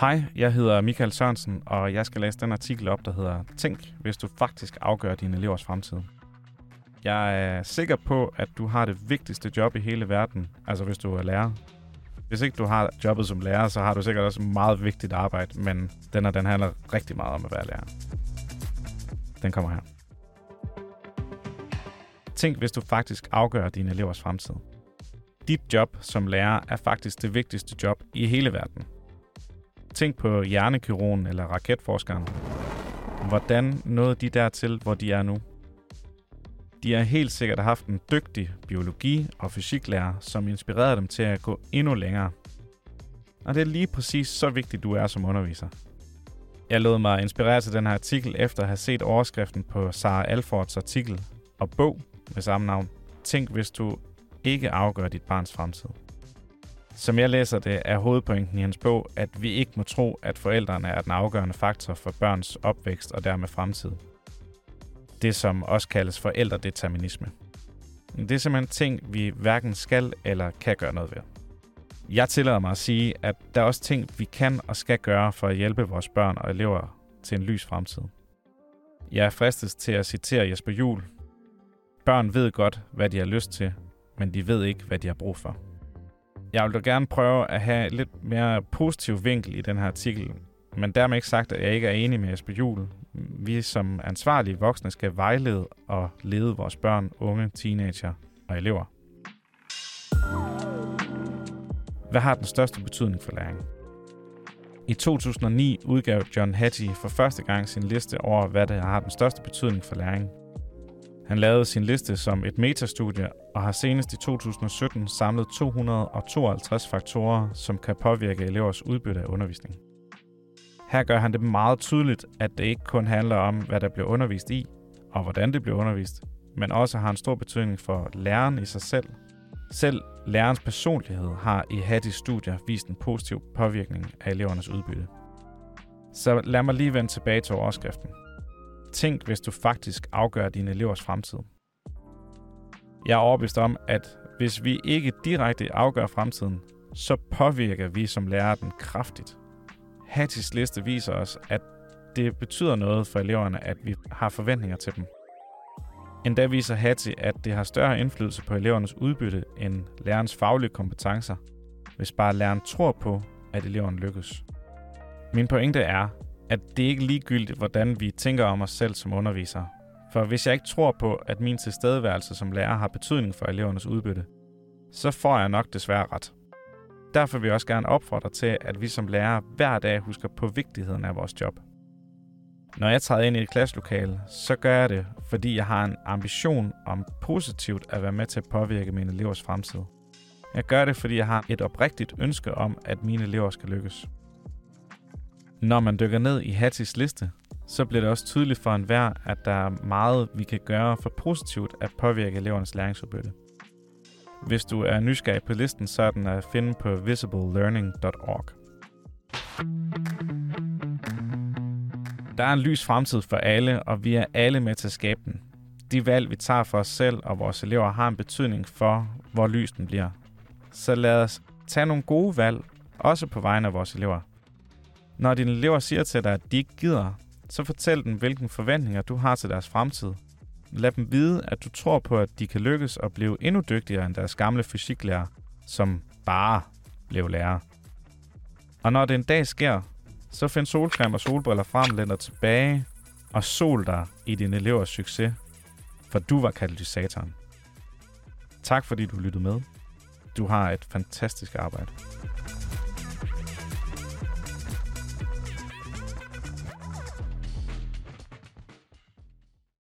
Hej, jeg hedder Michael Sørensen, og jeg skal læse den artikel op, der hedder Tænk, hvis du faktisk afgør dine elevers fremtid. Jeg er sikker på, at du har det vigtigste job i hele verden, altså hvis du er lærer. Hvis ikke du har jobbet som lærer, så har du sikkert også meget vigtigt arbejde, men den her, den handler rigtig meget om at være lærer. Den kommer her. Tænk, hvis du faktisk afgør dine elevers fremtid. Dit job som lærer er faktisk det vigtigste job i hele verden. Tænk på hjernekirurgen eller raketforskeren. Hvordan nåede de dertil, hvor de er nu? De har helt sikkert haft en dygtig biologi- og fysiklærer, som inspirerede dem til at gå endnu længere. Og det er lige præcis så vigtigt, du er som underviser. Jeg lod mig inspirere til den her artikel efter at have set overskriften på Sara Alfords artikel og bog med samme navn. Tænk, hvis du ikke afgør dit barns fremtid. Som jeg læser det, er hovedpointen i hans bog, at vi ikke må tro, at forældrene er den afgørende faktor for børns opvækst og dermed fremtid. Det, som også kaldes forældredeterminisme. Det er simpelthen ting, vi hverken skal eller kan gøre noget ved. Jeg tillader mig at sige, at der er også ting, vi kan og skal gøre for at hjælpe vores børn og elever til en lys fremtid. Jeg er fristet til at citere Jesper Juhl. Børn ved godt, hvad de har lyst til, men de ved ikke, hvad de har brug for. Jeg vil da gerne prøve at have lidt mere positiv vinkel i den her artikel, men dermed ikke sagt, at jeg ikke er enig med Jesper Juhl. Vi som ansvarlige voksne skal vejlede og lede vores børn, unge, teenager og elever. Hvad har den største betydning for læring? I 2009 udgav John Hattie for første gang sin liste over, hvad der har den største betydning for læring. Han lavede sin liste som et metastudie og har senest i 2017 samlet 252 faktorer, som kan påvirke elevers udbytte af undervisning. Her gør han det meget tydeligt, at det ikke kun handler om, hvad der bliver undervist i, og hvordan det bliver undervist, men også har en stor betydning for læreren i sig selv. Selv lærerens personlighed har i Hatties studier vist en positiv påvirkning af elevernes udbytte. Så lad mig lige vende tilbage til overskriften. Tænk, hvis du faktisk afgør dine elevers fremtid. Jeg er overbevist om, at hvis vi ikke direkte afgør fremtiden, så påvirker vi som lærer den kraftigt. Hattis liste viser os, at det betyder noget for eleverne, at vi har forventninger til dem. Endda viser Hattie, at det har større indflydelse på elevernes udbytte end lærernes faglige kompetencer, hvis bare læreren tror på, at eleverne lykkes. Min pointe er, at det ikke er ligegyldigt, hvordan vi tænker om os selv som undervisere. For hvis jeg ikke tror på, at min tilstedeværelse som lærer har betydning for elevernes udbytte, så får jeg nok desværre ret. Derfor vil jeg også gerne opfordre til, at vi som lærere hver dag husker på vigtigheden af vores job. Når jeg træder ind i et klasselokale, så gør jeg det, fordi jeg har en ambition om positivt at være med til at påvirke mine elevers fremtid. Jeg gør det, fordi jeg har et oprigtigt ønske om, at mine elever skal lykkes. Når man dykker ned i Hattis liste, så bliver det også tydeligt for enhver, at der er meget, vi kan gøre for positivt at påvirke elevernes læringsudbytte. Hvis du er nysgerrig på listen, så er den at finde på visiblelearning.org. Der er en lys fremtid for alle, og vi er alle med til at skabe den. De valg, vi tager for os selv og vores elever, har en betydning for, hvor lys den bliver. Så lad os tage nogle gode valg, også på vegne af vores elever. Når dine elever siger til dig, at de ikke gider, så fortæl dem, hvilke forventninger du har til deres fremtid. Lad dem vide, at du tror på, at de kan lykkes og blive endnu dygtigere end deres gamle fysiklærer, som bare blev lærer. Og når det en dag sker, så find solcreme og solbriller frem, læn dig tilbage og sol dig i din elevers succes, for du var katalysatoren. Tak fordi du lyttede med. Du har et fantastisk arbejde.